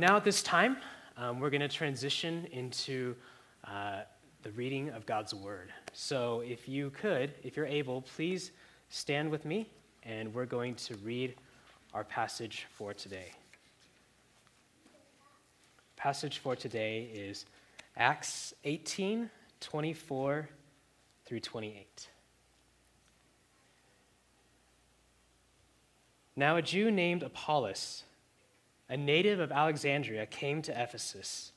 Now, at this time, um, we're going to transition into uh, the reading of God's Word. So, if you could, if you're able, please stand with me, and we're going to read our passage for today. Passage for today is Acts 18 24 through 28. Now, a Jew named Apollos, a native of Alexandria, came to Ephesus.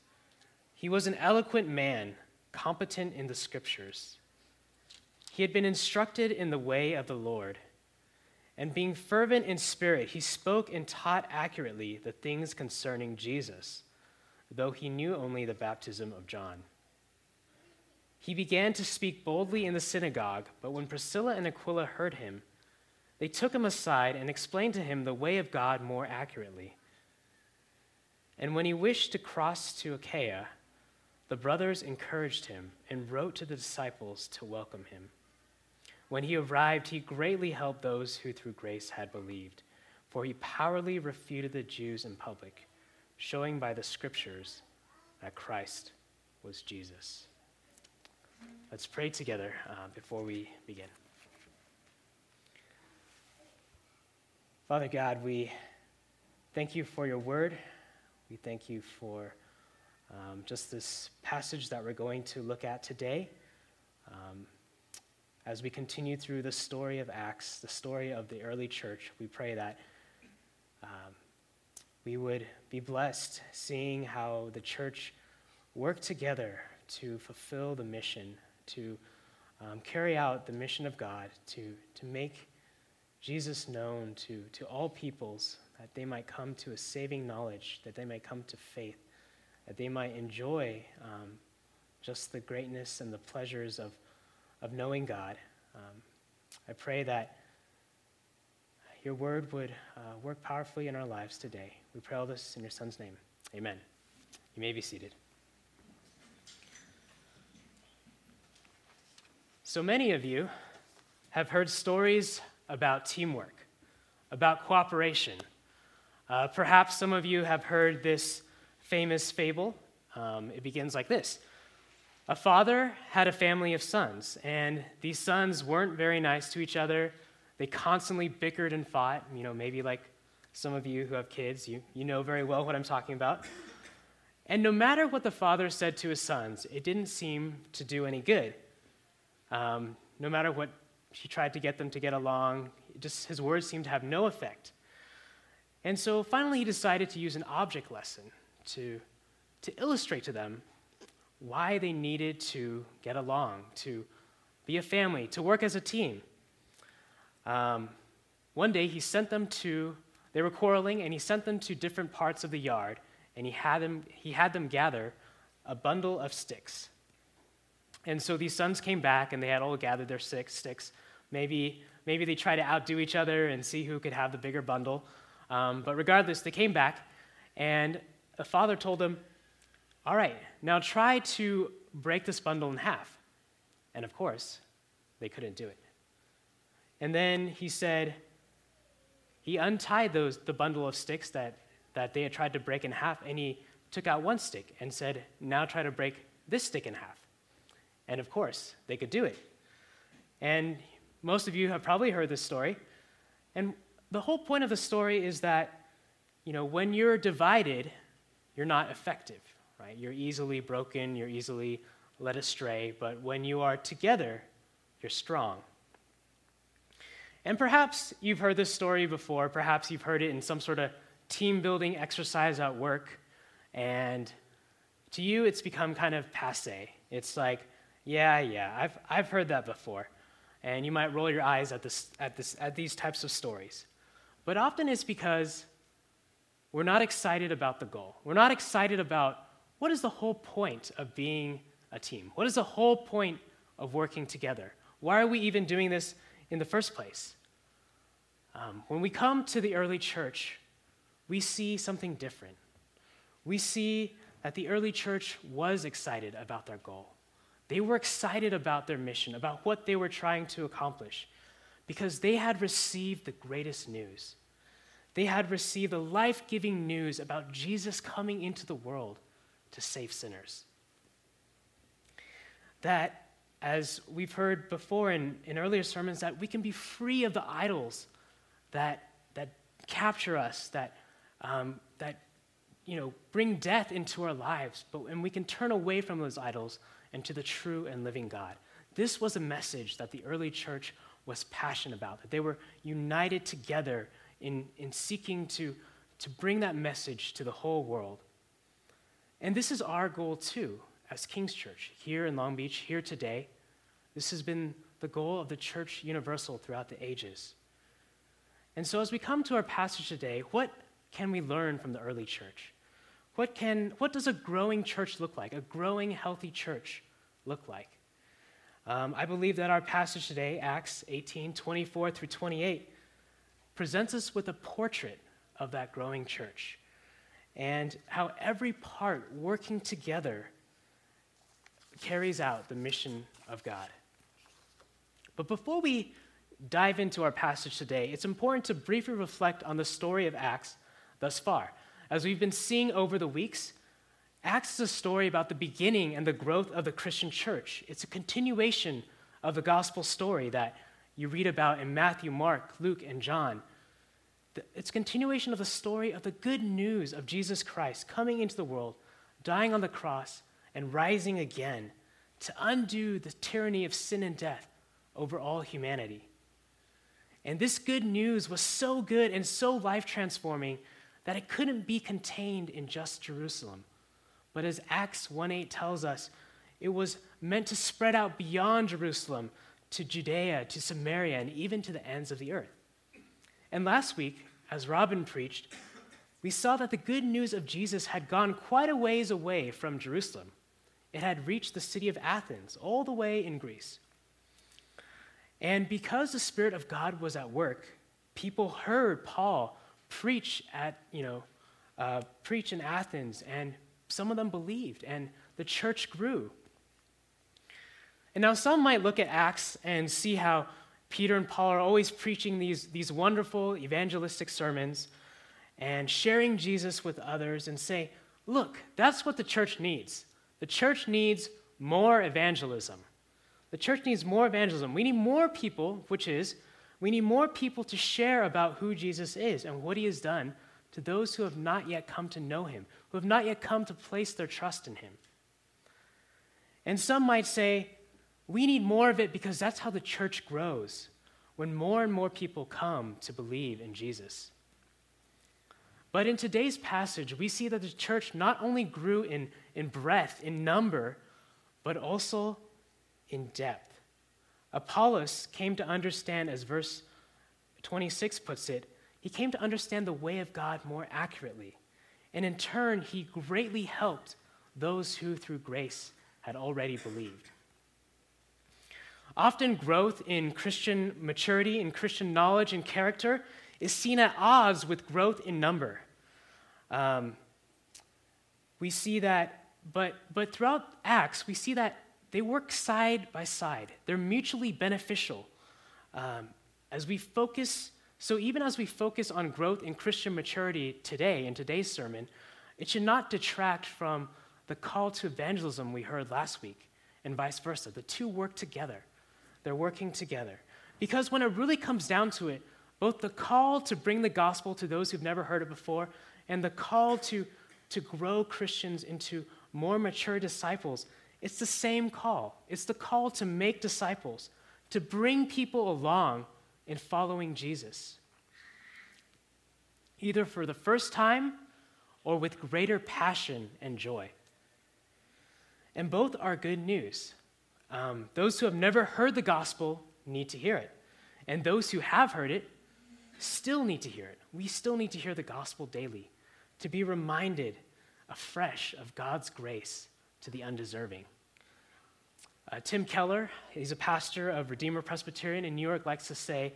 He was an eloquent man, competent in the scriptures. He had been instructed in the way of the Lord. And being fervent in spirit, he spoke and taught accurately the things concerning Jesus, though he knew only the baptism of John. He began to speak boldly in the synagogue, but when Priscilla and Aquila heard him, they took him aside and explained to him the way of God more accurately. And when he wished to cross to Achaia, the brothers encouraged him and wrote to the disciples to welcome him. When he arrived, he greatly helped those who through grace had believed, for he powerfully refuted the Jews in public, showing by the scriptures that Christ was Jesus. Let's pray together uh, before we begin. Father God, we thank you for your word. We thank you for um, just this passage that we're going to look at today. Um, as we continue through the story of Acts, the story of the early church, we pray that um, we would be blessed seeing how the church worked together to fulfill the mission, to um, carry out the mission of God, to, to make Jesus known to, to all peoples, that they might come to a saving knowledge, that they might come to faith, that they might enjoy um, just the greatness and the pleasures of, of knowing God. Um, I pray that your word would uh, work powerfully in our lives today. We pray all this in your son's name. Amen. You may be seated. So many of you have heard stories about teamwork, about cooperation. Uh, perhaps some of you have heard this famous fable. Um, it begins like this A father had a family of sons, and these sons weren't very nice to each other. They constantly bickered and fought. You know, maybe like some of you who have kids, you, you know very well what I'm talking about. And no matter what the father said to his sons, it didn't seem to do any good. Um, no matter what he tried to get them to get along. Just his words seemed to have no effect. And so finally, he decided to use an object lesson to, to illustrate to them why they needed to get along, to be a family, to work as a team. Um, one day, he sent them to, they were quarreling, and he sent them to different parts of the yard, and he had them, he had them gather a bundle of sticks. And so these sons came back, and they had all gathered their six sticks, Maybe, maybe they tried to outdo each other and see who could have the bigger bundle. Um, but regardless, they came back, and the father told them, All right, now try to break this bundle in half. And of course, they couldn't do it. And then he said, he untied those, the bundle of sticks that, that they had tried to break in half, and he took out one stick and said, Now try to break this stick in half. And of course, they could do it. And most of you have probably heard this story. And the whole point of the story is that, you know, when you're divided, you're not effective, right? You're easily broken, you're easily led astray, but when you are together, you're strong. And perhaps you've heard this story before, perhaps you've heard it in some sort of team building exercise at work, and to you it's become kind of passe. It's like, yeah, yeah, I've, I've heard that before and you might roll your eyes at, this, at, this, at these types of stories. But often it's because we're not excited about the goal. We're not excited about what is the whole point of being a team? What is the whole point of working together? Why are we even doing this in the first place? Um, when we come to the early church, we see something different. We see that the early church was excited about their goal. They were excited about their mission, about what they were trying to accomplish, because they had received the greatest news. They had received the life giving news about Jesus coming into the world to save sinners. That, as we've heard before in, in earlier sermons, that we can be free of the idols that, that capture us, that, um, that you know, bring death into our lives, but, and we can turn away from those idols and to the true and living God. This was a message that the early church was passionate about, that they were united together in, in seeking to, to bring that message to the whole world. And this is our goal too, as King's Church, here in Long Beach, here today. This has been the goal of the Church Universal throughout the ages. And so, as we come to our passage today, what can we learn from the early church? What, can, what does a growing church look like? A growing, healthy church look like? Um, I believe that our passage today, Acts 18 24 through 28, presents us with a portrait of that growing church and how every part working together carries out the mission of God. But before we dive into our passage today, it's important to briefly reflect on the story of Acts thus far. As we've been seeing over the weeks, Acts is a story about the beginning and the growth of the Christian church. It's a continuation of the gospel story that you read about in Matthew, Mark, Luke, and John. It's a continuation of the story of the good news of Jesus Christ coming into the world, dying on the cross, and rising again to undo the tyranny of sin and death over all humanity. And this good news was so good and so life transforming that it couldn't be contained in just Jerusalem. But as Acts 1:8 tells us, it was meant to spread out beyond Jerusalem to Judea, to Samaria, and even to the ends of the earth. And last week, as Robin preached, we saw that the good news of Jesus had gone quite a ways away from Jerusalem. It had reached the city of Athens, all the way in Greece. And because the Spirit of God was at work, people heard Paul preach at, you know, uh, preach in Athens, and some of them believed, and the church grew. And now some might look at Acts and see how Peter and Paul are always preaching these, these wonderful evangelistic sermons and sharing Jesus with others and say, look, that's what the church needs. The church needs more evangelism. The church needs more evangelism. We need more people, which is we need more people to share about who Jesus is and what he has done to those who have not yet come to know him, who have not yet come to place their trust in him. And some might say, we need more of it because that's how the church grows, when more and more people come to believe in Jesus. But in today's passage, we see that the church not only grew in, in breadth, in number, but also in depth. Apollos came to understand, as verse 26 puts it, he came to understand the way of God more accurately. And in turn, he greatly helped those who, through grace, had already believed. Often, growth in Christian maturity, in Christian knowledge and character, is seen at odds with growth in number. Um, we see that, but, but throughout Acts, we see that they work side by side, they're mutually beneficial. Um, as we focus, so even as we focus on growth in Christian maturity today, in today's sermon, it should not detract from the call to evangelism we heard last week, and vice versa. The two work together. They're working together. Because when it really comes down to it, both the call to bring the gospel to those who've never heard it before and the call to, to grow Christians into more mature disciples it's the same call. It's the call to make disciples, to bring people along in following Jesus, either for the first time or with greater passion and joy. And both are good news. Um, those who have never heard the gospel need to hear it, and those who have heard it still need to hear it. We still need to hear the gospel daily, to be reminded afresh of God's grace to the undeserving. Uh, Tim Keller, he's a pastor of Redeemer Presbyterian in New York, likes to say,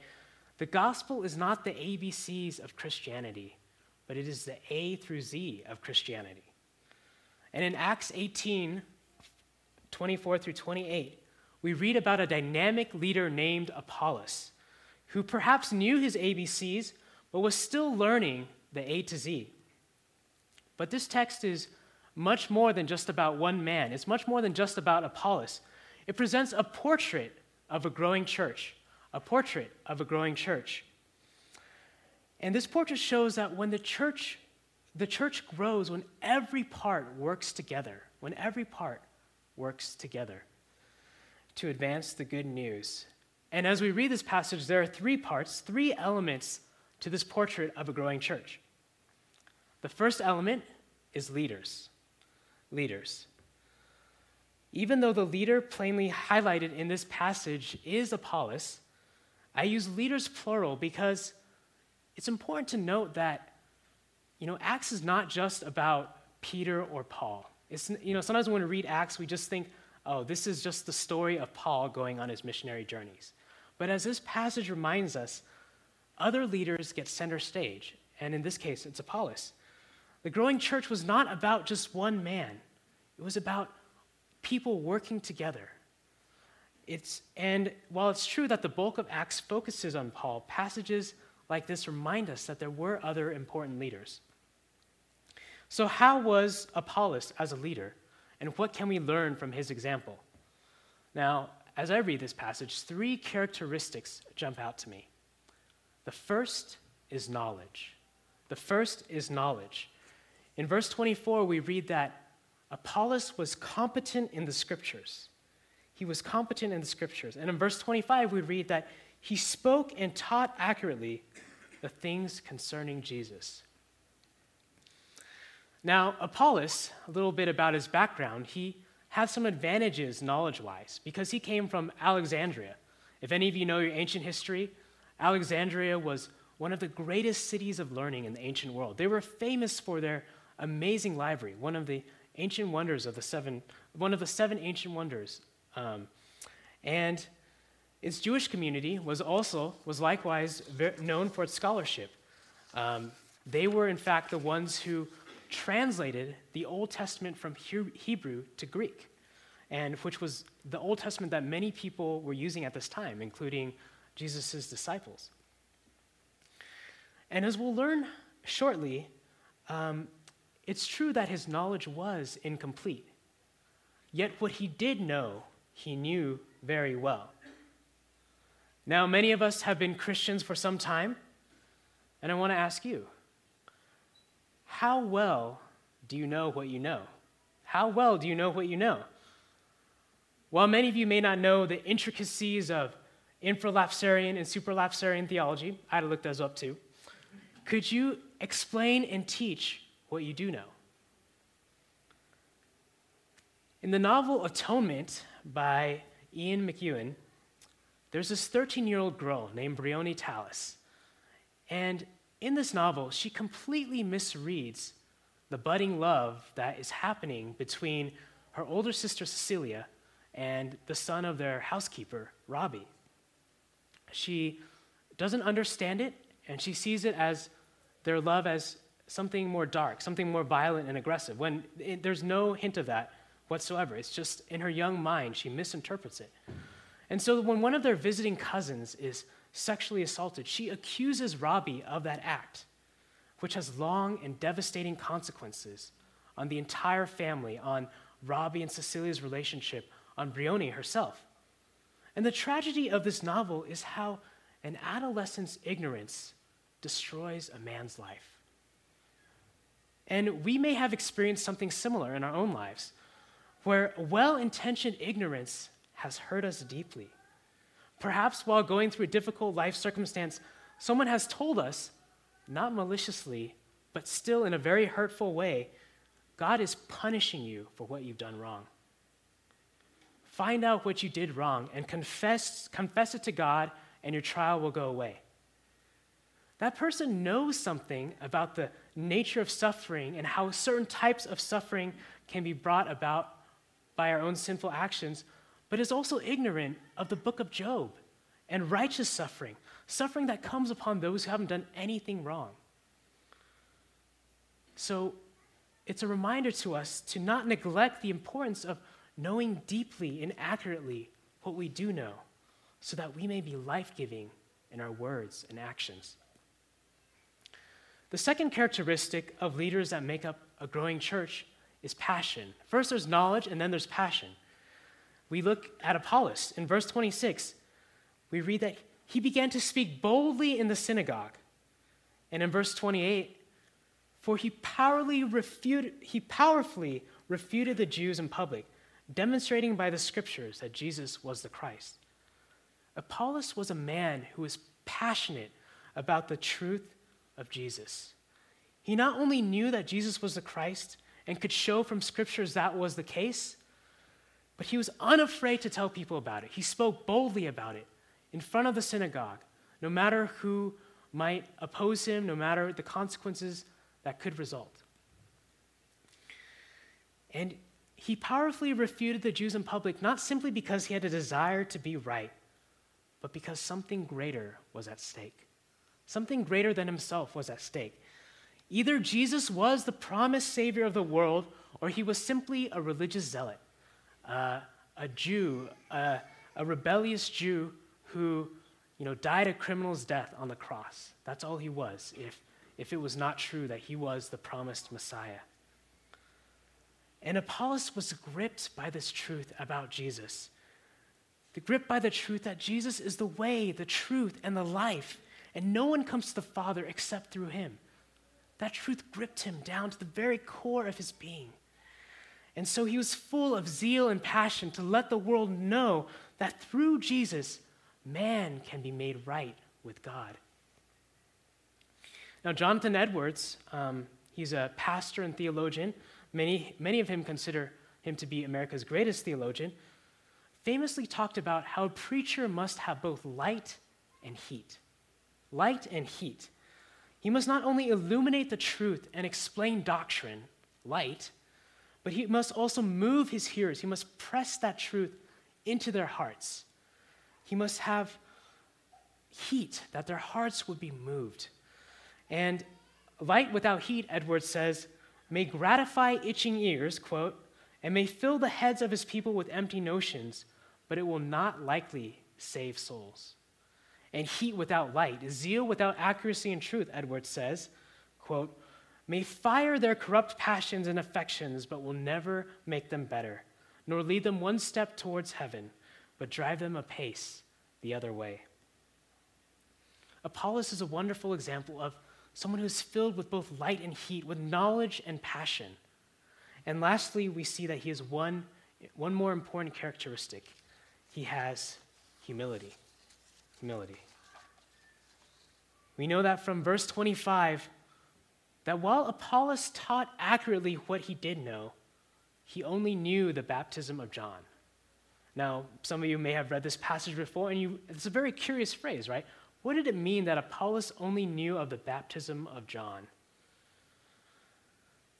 The gospel is not the ABCs of Christianity, but it is the A through Z of Christianity. And in Acts 18, 24 through 28, we read about a dynamic leader named Apollos, who perhaps knew his ABCs, but was still learning the A to Z. But this text is much more than just about one man, it's much more than just about Apollos. It presents a portrait of a growing church, a portrait of a growing church. And this portrait shows that when the church the church grows when every part works together, when every part works together to advance the good news. And as we read this passage, there are three parts, three elements to this portrait of a growing church. The first element is leaders. Leaders. Even though the leader plainly highlighted in this passage is Apollos, I use leaders plural because it's important to note that you know, Acts is not just about Peter or Paul. It's, you know, sometimes when we read Acts, we just think, oh, this is just the story of Paul going on his missionary journeys. But as this passage reminds us, other leaders get center stage, and in this case, it's Apollos. The growing church was not about just one man, it was about people working together. It's, and while it's true that the bulk of Acts focuses on Paul, passages like this remind us that there were other important leaders. So, how was Apollos as a leader, and what can we learn from his example? Now, as I read this passage, three characteristics jump out to me. The first is knowledge. The first is knowledge. In verse 24, we read that Apollos was competent in the scriptures. He was competent in the scriptures. And in verse 25, we read that he spoke and taught accurately the things concerning Jesus. Now, Apollos, a little bit about his background, he had some advantages knowledge wise because he came from Alexandria. If any of you know your ancient history, Alexandria was one of the greatest cities of learning in the ancient world. They were famous for their amazing library, one of the ancient wonders of the seven, one of the seven ancient wonders. Um, and its Jewish community was also, was likewise known for its scholarship. Um, they were, in fact, the ones who translated the Old Testament from Hebrew to Greek, and which was the Old Testament that many people were using at this time, including Jesus' disciples. And as we'll learn shortly, um, it's true that his knowledge was incomplete. Yet what he did know, he knew very well. Now, many of us have been Christians for some time, and I want to ask you how well do you know what you know? How well do you know what you know? While many of you may not know the intricacies of infralapsarian and supralapsarian theology, I had to look those up too. Could you explain and teach what you do know? In the novel Atonement by Ian McEwan, there's this 13 year old girl named Briony Tallis. And in this novel, she completely misreads the budding love that is happening between her older sister Cecilia and the son of their housekeeper, Robbie. She doesn't understand it, and she sees it as their love as something more dark, something more violent and aggressive, when it, there's no hint of that whatsoever. It's just in her young mind, she misinterprets it. And so when one of their visiting cousins is sexually assaulted, she accuses Robbie of that act, which has long and devastating consequences on the entire family, on Robbie and Cecilia's relationship, on Briony herself. And the tragedy of this novel is how an adolescent's ignorance destroys a man's life. And we may have experienced something similar in our own lives, where well intentioned ignorance has hurt us deeply. Perhaps while going through a difficult life circumstance, someone has told us, not maliciously, but still in a very hurtful way, God is punishing you for what you've done wrong. Find out what you did wrong and confess, confess it to God, and your trial will go away. That person knows something about the nature of suffering and how certain types of suffering can be brought about by our own sinful actions, but is also ignorant of the book of Job and righteous suffering, suffering that comes upon those who haven't done anything wrong. So it's a reminder to us to not neglect the importance of knowing deeply and accurately what we do know, so that we may be life giving in our words and actions. The second characteristic of leaders that make up a growing church is passion. First, there's knowledge, and then there's passion. We look at Apollos. In verse 26, we read that he began to speak boldly in the synagogue. And in verse 28, for he powerfully refuted, he powerfully refuted the Jews in public, demonstrating by the scriptures that Jesus was the Christ. Apollos was a man who was passionate about the truth of Jesus. He not only knew that Jesus was the Christ and could show from scriptures that was the case, but he was unafraid to tell people about it. He spoke boldly about it in front of the synagogue, no matter who might oppose him, no matter the consequences that could result. And he powerfully refuted the Jews in public, not simply because he had a desire to be right, but because something greater was at stake. Something greater than himself was at stake. Either Jesus was the promised Savior of the world, or he was simply a religious zealot, uh, a Jew, uh, a rebellious Jew who you know, died a criminal's death on the cross. That's all he was, if, if it was not true that he was the promised Messiah. And Apollos was gripped by this truth about Jesus. The grip by the truth that Jesus is the way, the truth, and the life, and no one comes to the Father except through him. That truth gripped him down to the very core of his being. And so he was full of zeal and passion to let the world know that through Jesus, man can be made right with God. Now, Jonathan Edwards, um, he's a pastor and theologian. Many, many of him consider him to be America's greatest theologian. Famously talked about how a preacher must have both light and heat. Light and heat. He must not only illuminate the truth and explain doctrine, light, but he must also move his hearers. He must press that truth into their hearts. He must have heat, that their hearts would be moved. And light without heat, Edwards says, may gratify itching ears, quote, and may fill the heads of his people with empty notions, but it will not likely save souls. And heat without light, zeal without accuracy and truth, Edwards says, quote, may fire their corrupt passions and affections, but will never make them better, nor lead them one step towards heaven but drive them apace the other way. Apollos is a wonderful example of someone who is filled with both light and heat, with knowledge and passion. And lastly, we see that he has one, one more important characteristic he has humility. Humility. We know that from verse 25 that while Apollos taught accurately what he did know, he only knew the baptism of John. Now, some of you may have read this passage before, and you, it's a very curious phrase, right? What did it mean that Apollos only knew of the baptism of John?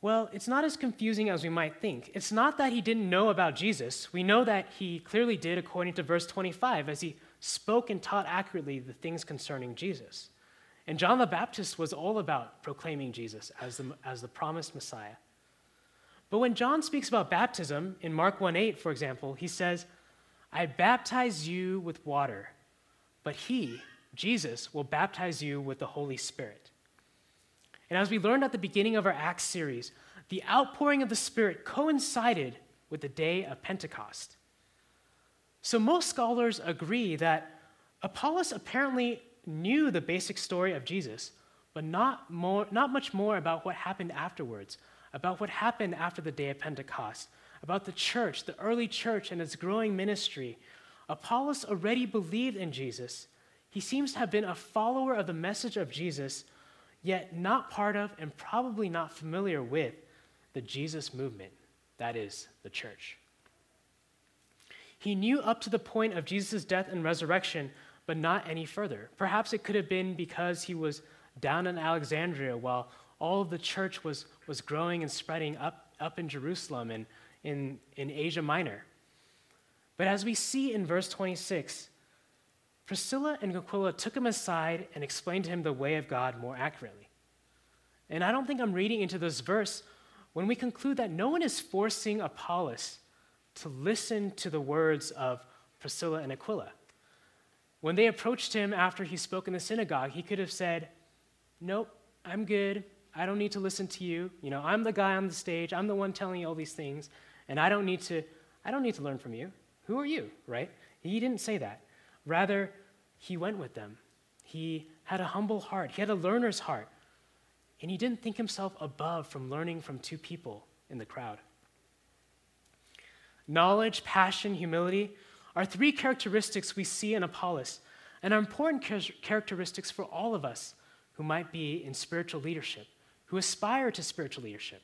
Well, it's not as confusing as we might think. It's not that he didn't know about Jesus. We know that he clearly did, according to verse 25, as he spoke and taught accurately the things concerning Jesus. And John the Baptist was all about proclaiming Jesus as the, as the promised Messiah. But when John speaks about baptism, in Mark 1 8, for example, he says, I baptize you with water, but he, Jesus, will baptize you with the Holy Spirit. And as we learned at the beginning of our Acts series, the outpouring of the Spirit coincided with the day of Pentecost. So most scholars agree that Apollos apparently knew the basic story of Jesus, but not, more, not much more about what happened afterwards, about what happened after the day of Pentecost, about the church, the early church, and its growing ministry. Apollos already believed in Jesus. He seems to have been a follower of the message of Jesus, yet not part of and probably not familiar with the Jesus movement, that is, the church. He knew up to the point of Jesus' death and resurrection, but not any further. Perhaps it could have been because he was down in Alexandria while all of the church was, was growing and spreading up, up in Jerusalem and in, in Asia Minor. But as we see in verse 26, Priscilla and Aquila took him aside and explained to him the way of God more accurately. And I don't think I'm reading into this verse when we conclude that no one is forcing Apollos to listen to the words of Priscilla and Aquila. When they approached him after he spoke in the synagogue, he could have said, Nope, I'm good. I don't need to listen to you. You know, I'm the guy on the stage. I'm the one telling you all these things, and I don't need to I don't need to learn from you. Who are you, right? He didn't say that. Rather, he went with them. He had a humble heart. He had a learner's heart. And he didn't think himself above from learning from two people in the crowd. Knowledge, passion, humility are three characteristics we see in Apollos and are important characteristics for all of us who might be in spiritual leadership, who aspire to spiritual leadership.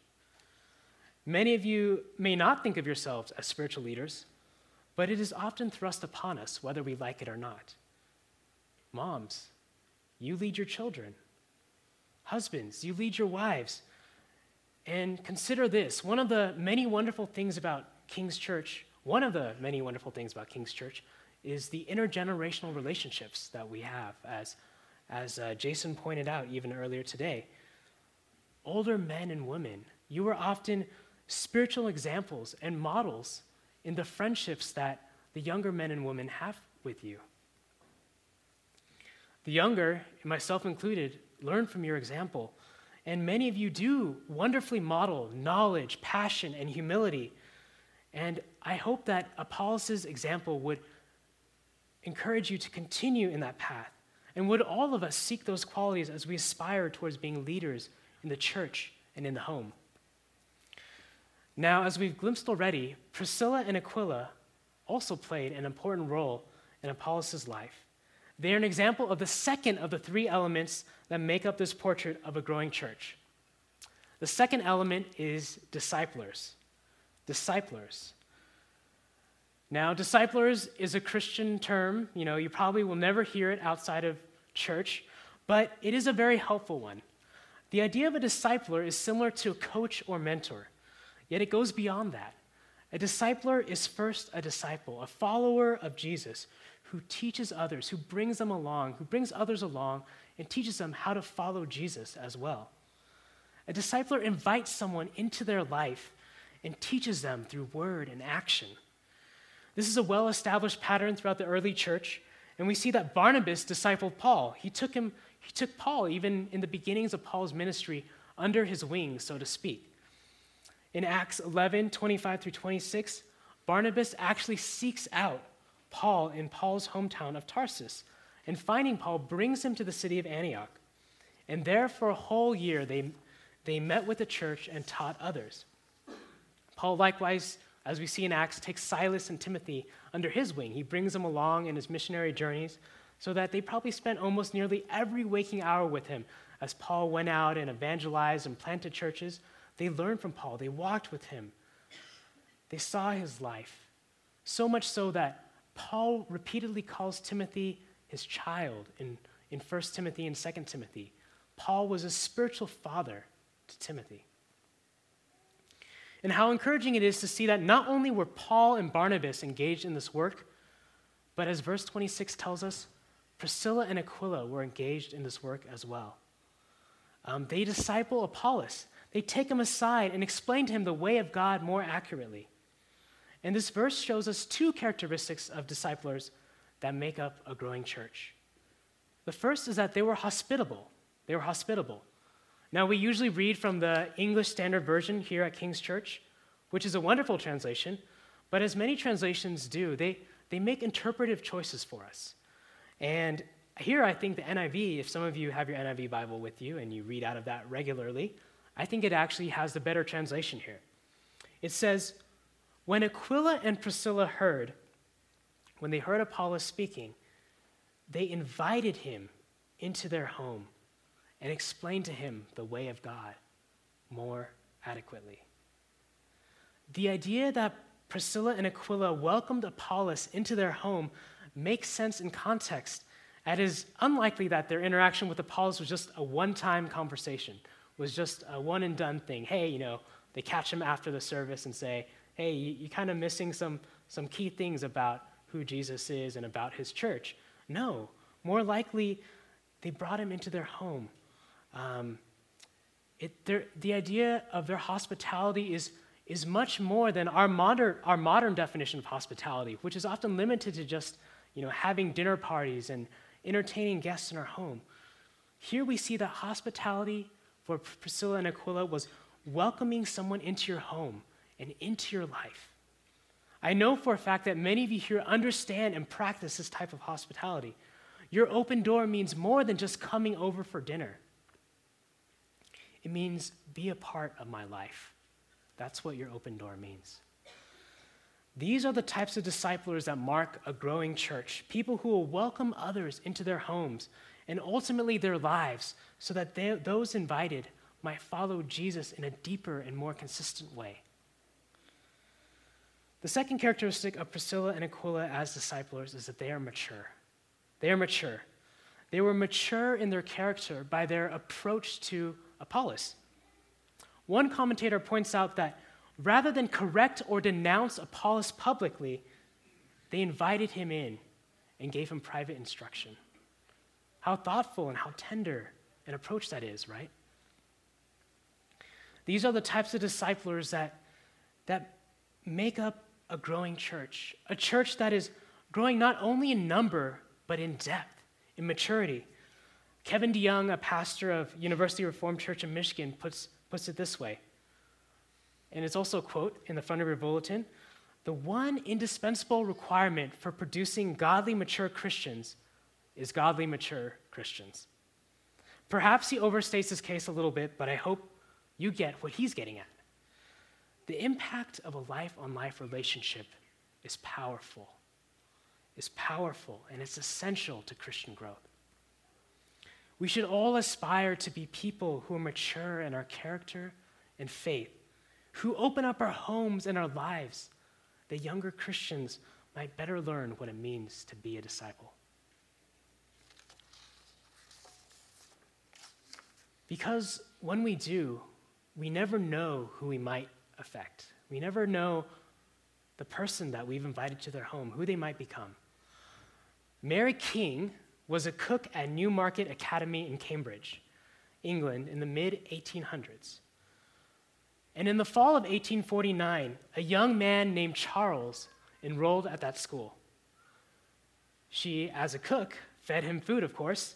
Many of you may not think of yourselves as spiritual leaders, but it is often thrust upon us, whether we like it or not. Moms, you lead your children. Husbands, you lead your wives. And consider this one of the many wonderful things about King's Church, one of the many wonderful things about King's Church is the intergenerational relationships that we have, as, as uh, Jason pointed out even earlier today. Older men and women, you are often spiritual examples and models in the friendships that the younger men and women have with you. The younger, myself included, learn from your example. And many of you do wonderfully model knowledge, passion, and humility. And I hope that Apollos' example would encourage you to continue in that path. And would all of us seek those qualities as we aspire towards being leaders in the church and in the home? Now, as we've glimpsed already, Priscilla and Aquila also played an important role in Apollos' life. They are an example of the second of the three elements that make up this portrait of a growing church. The second element is disciplers. Disciplers. Now, disciplers is a Christian term. You know, you probably will never hear it outside of church, but it is a very helpful one. The idea of a discipler is similar to a coach or mentor. Yet it goes beyond that. A discipler is first a disciple, a follower of Jesus who teaches others, who brings them along, who brings others along and teaches them how to follow Jesus as well. A discipler invites someone into their life and teaches them through word and action. This is a well established pattern throughout the early church, and we see that Barnabas discipled Paul. He took, him, he took Paul, even in the beginnings of Paul's ministry, under his wing, so to speak. In Acts 11 25 through 26, Barnabas actually seeks out Paul in Paul's hometown of Tarsus, and finding Paul brings him to the city of Antioch. And there, for a whole year, they, they met with the church and taught others. Paul, likewise, as we see in Acts, takes Silas and Timothy under his wing. He brings them along in his missionary journeys so that they probably spent almost nearly every waking hour with him as Paul went out and evangelized and planted churches they learned from Paul, they walked with him, they saw his life. So much so that Paul repeatedly calls Timothy his child in, in 1 Timothy and 2 Timothy. Paul was a spiritual father to Timothy. And how encouraging it is to see that not only were Paul and Barnabas engaged in this work, but as verse 26 tells us, Priscilla and Aquila were engaged in this work as well. Um, they disciple Apollos. They take him aside and explain to him the way of God more accurately. And this verse shows us two characteristics of disciplers that make up a growing church. The first is that they were hospitable. They were hospitable. Now, we usually read from the English Standard Version here at King's Church, which is a wonderful translation, but as many translations do, they, they make interpretive choices for us. And here, I think the NIV, if some of you have your NIV Bible with you and you read out of that regularly, I think it actually has the better translation here. It says, When Aquila and Priscilla heard, when they heard Apollos speaking, they invited him into their home and explain to him the way of God more adequately. The idea that Priscilla and Aquila welcomed Apollos into their home makes sense in context. It is unlikely that their interaction with Apollos was just a one time conversation was just a one and done thing. Hey, you know, they catch him after the service and say, hey, you, are kind of missing some, some key things about who Jesus is and about his church. No, more likely, they brought him into their home. Um, it, the idea of their hospitality is, is much more than our modern, our modern definition of hospitality, which is often limited to just you know, having dinner parties and entertaining guests in our home. Here we see that hospitality for Priscilla and Aquila was welcoming someone into your home and into your life. I know for a fact that many of you here understand and practice this type of hospitality. Your open door means more than just coming over for dinner. It means be a part of my life. That's what your open door means. These are the types of disciplers that mark a growing church people who will welcome others into their homes and ultimately their lives so that they, those invited might follow Jesus in a deeper and more consistent way. The second characteristic of Priscilla and Aquila as disciplers is that they are mature. They are mature. They were mature in their character by their approach to Apollos. One commentator points out that rather than correct or denounce Apollos publicly, they invited him in and gave him private instruction. How thoughtful and how tender an approach that is, right? These are the types of disciplers that, that make up a growing church, a church that is growing not only in number, but in depth, in maturity. Kevin DeYoung, a pastor of University Reformed Church in Michigan, puts, puts it this way. And it's also a quote in the front of your bulletin. The one indispensable requirement for producing godly, mature Christians is godly, mature Christians. Perhaps he overstates his case a little bit, but I hope you get what he's getting at. The impact of a life on life relationship is powerful, is powerful, and it's essential to Christian growth. We should all aspire to be people who are mature in our character and faith, who open up our homes and our lives that younger Christians might better learn what it means to be a disciple. Because when we do, we never know who we might affect. We never know the person that we've invited to their home, who they might become. Mary King was a cook at Newmarket Academy in Cambridge, England, in the mid 1800s. And in the fall of 1849, a young man named Charles enrolled at that school. She, as a cook, fed him food, of course,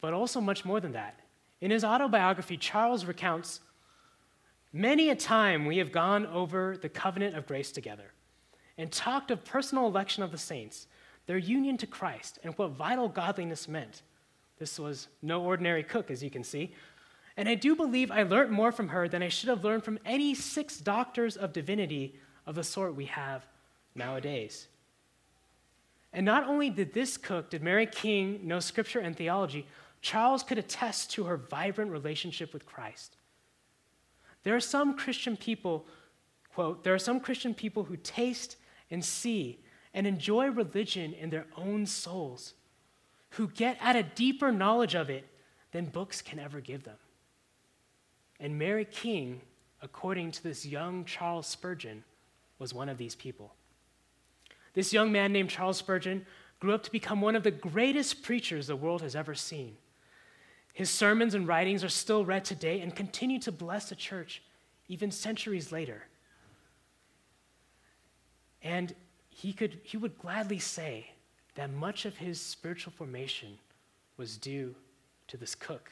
but also much more than that. In his autobiography, Charles recounts Many a time we have gone over the covenant of grace together and talked of personal election of the saints, their union to Christ, and what vital godliness meant. This was no ordinary cook, as you can see. And I do believe I learned more from her than I should have learned from any six doctors of divinity of the sort we have nowadays. And not only did this cook, did Mary King know scripture and theology, Charles could attest to her vibrant relationship with Christ. There are some Christian people, quote, there are some Christian people who taste and see and enjoy religion in their own souls, who get at a deeper knowledge of it than books can ever give them. And Mary King, according to this young Charles Spurgeon, was one of these people. This young man named Charles Spurgeon grew up to become one of the greatest preachers the world has ever seen. His sermons and writings are still read today and continue to bless the church even centuries later. And he, could, he would gladly say that much of his spiritual formation was due to this cook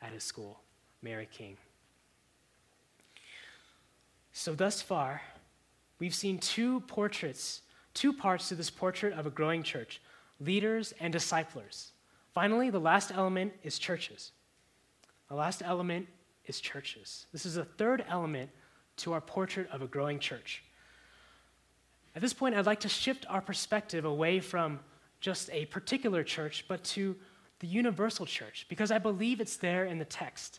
at his school, Mary King. So, thus far, we've seen two portraits, two parts to this portrait of a growing church leaders and disciplers. Finally, the last element is churches. The last element is churches. This is a third element to our portrait of a growing church. At this point, I'd like to shift our perspective away from just a particular church, but to the universal church, because I believe it's there in the text.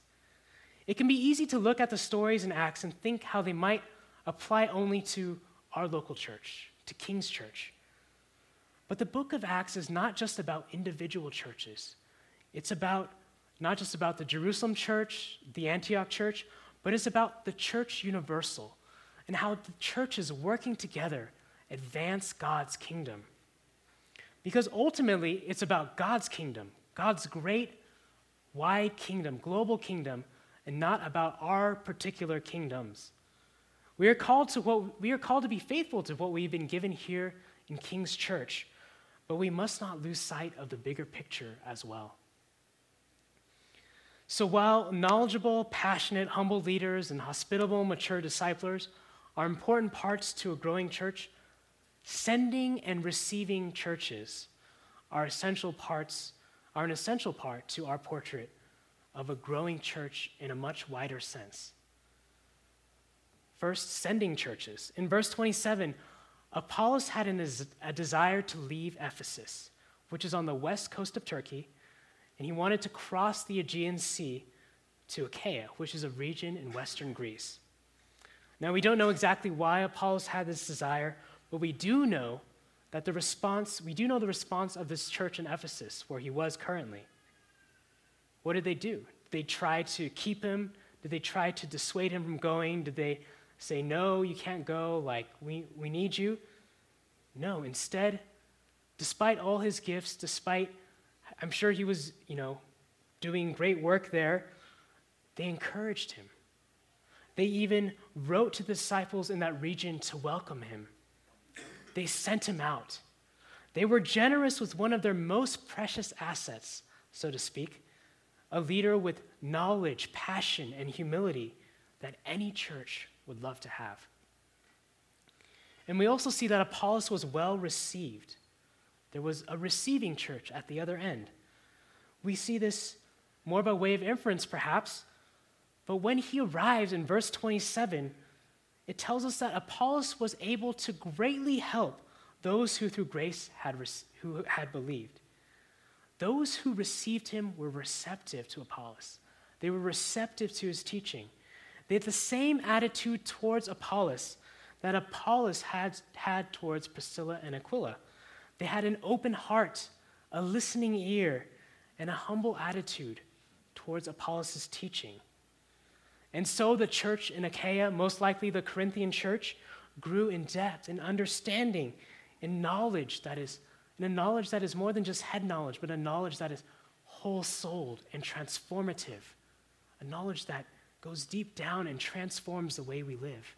It can be easy to look at the stories in acts and think how they might apply only to our local church, to King's Church. But the book of Acts is not just about individual churches, it's about not just about the Jerusalem church, the Antioch church, but it's about the church universal and how the church is working together advance God's kingdom. Because ultimately, it's about God's kingdom, God's great, wide kingdom, global kingdom, and not about our particular kingdoms. We are called to what we are called to be faithful to what we've been given here in King's Church, but we must not lose sight of the bigger picture as well. So while knowledgeable, passionate, humble leaders and hospitable, mature disciplers are important parts to a growing church, sending and receiving churches are essential parts, are an essential part to our portrait of a growing church in a much wider sense. First, sending churches. In verse 27, Apollos had an, a desire to leave Ephesus, which is on the west coast of Turkey, and he wanted to cross the Aegean Sea to Achaia, which is a region in western Greece. Now, we don't know exactly why Apollos had this desire, but we do know that the response, we do know the response of this church in Ephesus, where he was currently. What did they do? Did they try to keep him? Did they try to dissuade him from going? Did they say, no, you can't go, like, we, we need you? No, instead, despite all his gifts, despite, I'm sure he was, you know, doing great work there, they encouraged him. They even wrote to the disciples in that region to welcome him. They sent him out. They were generous with one of their most precious assets, so to speak, a leader with knowledge, passion, and humility that any church would love to have. And we also see that Apollos was well received. There was a receiving church at the other end. We see this more by way of inference, perhaps, but when he arrives in verse 27, it tells us that Apollos was able to greatly help those who through grace had, who had believed. Those who received him were receptive to Apollos. They were receptive to his teaching. They had the same attitude towards Apollos that Apollos had, had towards Priscilla and Aquila. They had an open heart, a listening ear, and a humble attitude towards Apollos' teaching. And so the church in Achaia, most likely the Corinthian church, grew in depth in understanding, in knowledge that is, in a knowledge that is more than just head knowledge, but a knowledge that is whole souled and transformative, a knowledge that goes deep down and transforms the way we live.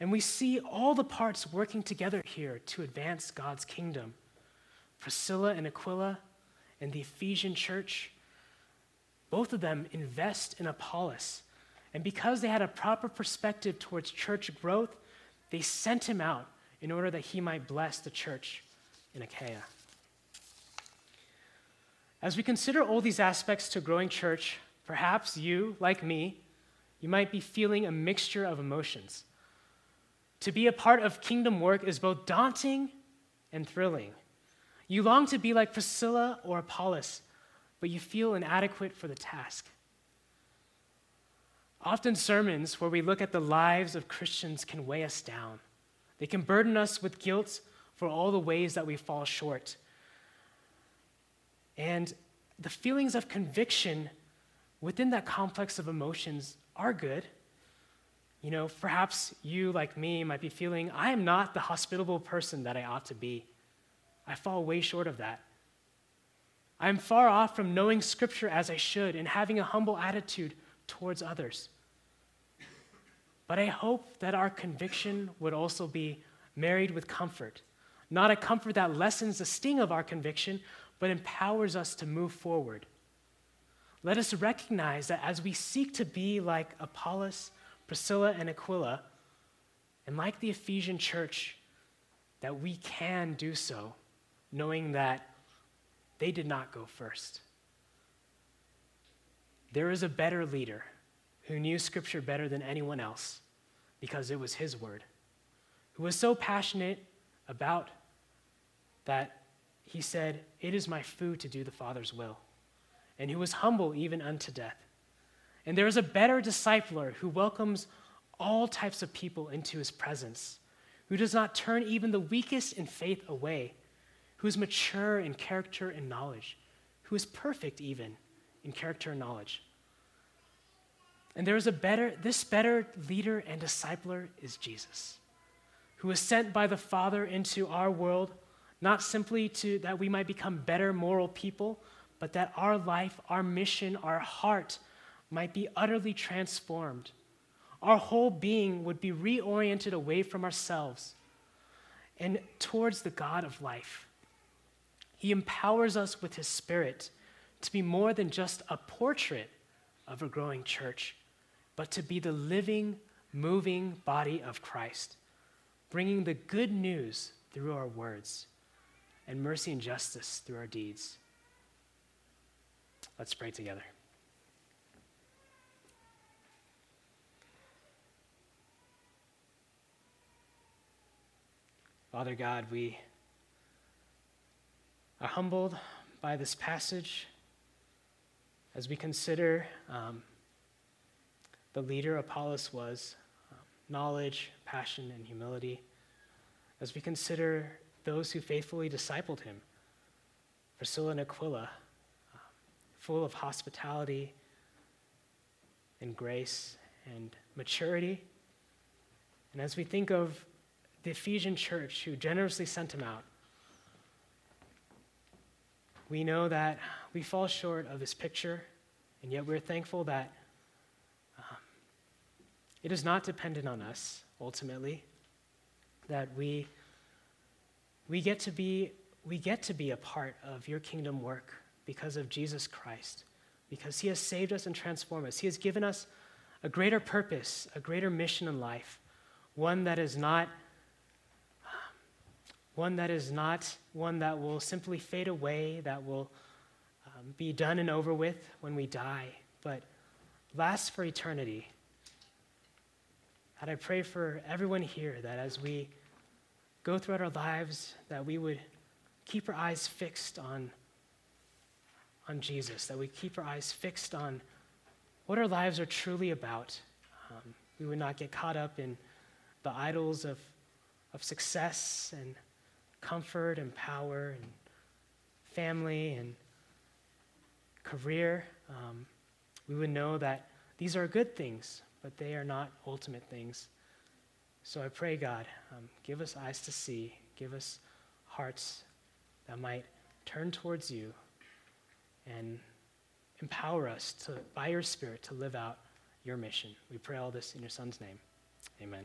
And we see all the parts working together here to advance God's kingdom. Priscilla and Aquila and the Ephesian church, both of them invest in Apollos. And because they had a proper perspective towards church growth, they sent him out in order that he might bless the church in Achaia. As we consider all these aspects to growing church, Perhaps you, like me, you might be feeling a mixture of emotions. To be a part of kingdom work is both daunting and thrilling. You long to be like Priscilla or Apollos, but you feel inadequate for the task. Often, sermons where we look at the lives of Christians can weigh us down. They can burden us with guilt for all the ways that we fall short. And the feelings of conviction within that complex of emotions are good. You know, perhaps you, like me, might be feeling, I am not the hospitable person that I ought to be. I fall way short of that. I am far off from knowing Scripture as I should and having a humble attitude towards others. But I hope that our conviction would also be married with comfort, not a comfort that lessens the sting of our conviction, but empowers us to move forward let us recognize that as we seek to be like Apollos, Priscilla, and Aquila, and like the Ephesian church, that we can do so, knowing that they did not go first. There is a better leader who knew Scripture better than anyone else because it was his word, who was so passionate about that he said, It is my food to do the Father's will and who was humble even unto death. And there is a better discipler who welcomes all types of people into his presence, who does not turn even the weakest in faith away, who is mature in character and knowledge, who is perfect even in character and knowledge. And there is a better, this better leader and discipler is Jesus, who was sent by the Father into our world, not simply to that we might become better moral people, but that our life, our mission, our heart might be utterly transformed. Our whole being would be reoriented away from ourselves and towards the God of life. He empowers us with His Spirit to be more than just a portrait of a growing church, but to be the living, moving body of Christ, bringing the good news through our words and mercy and justice through our deeds. Let's pray together. Father God, we are humbled by this passage as we consider um, the leader Apollos was um, knowledge, passion, and humility. As we consider those who faithfully discipled him, Priscilla and Aquila, um, full of hospitality and grace and maturity. And as we think of the Ephesian church who generously sent him out. We know that we fall short of this picture, and yet we're thankful that um, it is not dependent on us, ultimately, that we, we, get to be, we get to be a part of your kingdom work because of Jesus Christ, because he has saved us and transformed us. He has given us a greater purpose, a greater mission in life, one that is not one that is not one that will simply fade away, that will um, be done and over with when we die, but lasts for eternity. And I pray for everyone here that as we go throughout our lives, that we would keep our eyes fixed on, on Jesus, that we keep our eyes fixed on what our lives are truly about. Um, we would not get caught up in the idols of, of success and comfort and power and family and career, um, we would know that these are good things, but they are not ultimate things. So I pray, God, um, give us eyes to see, give us hearts that might turn towards you and empower us to, by your Spirit to live out your mission. We pray all this in your Son's name. Amen.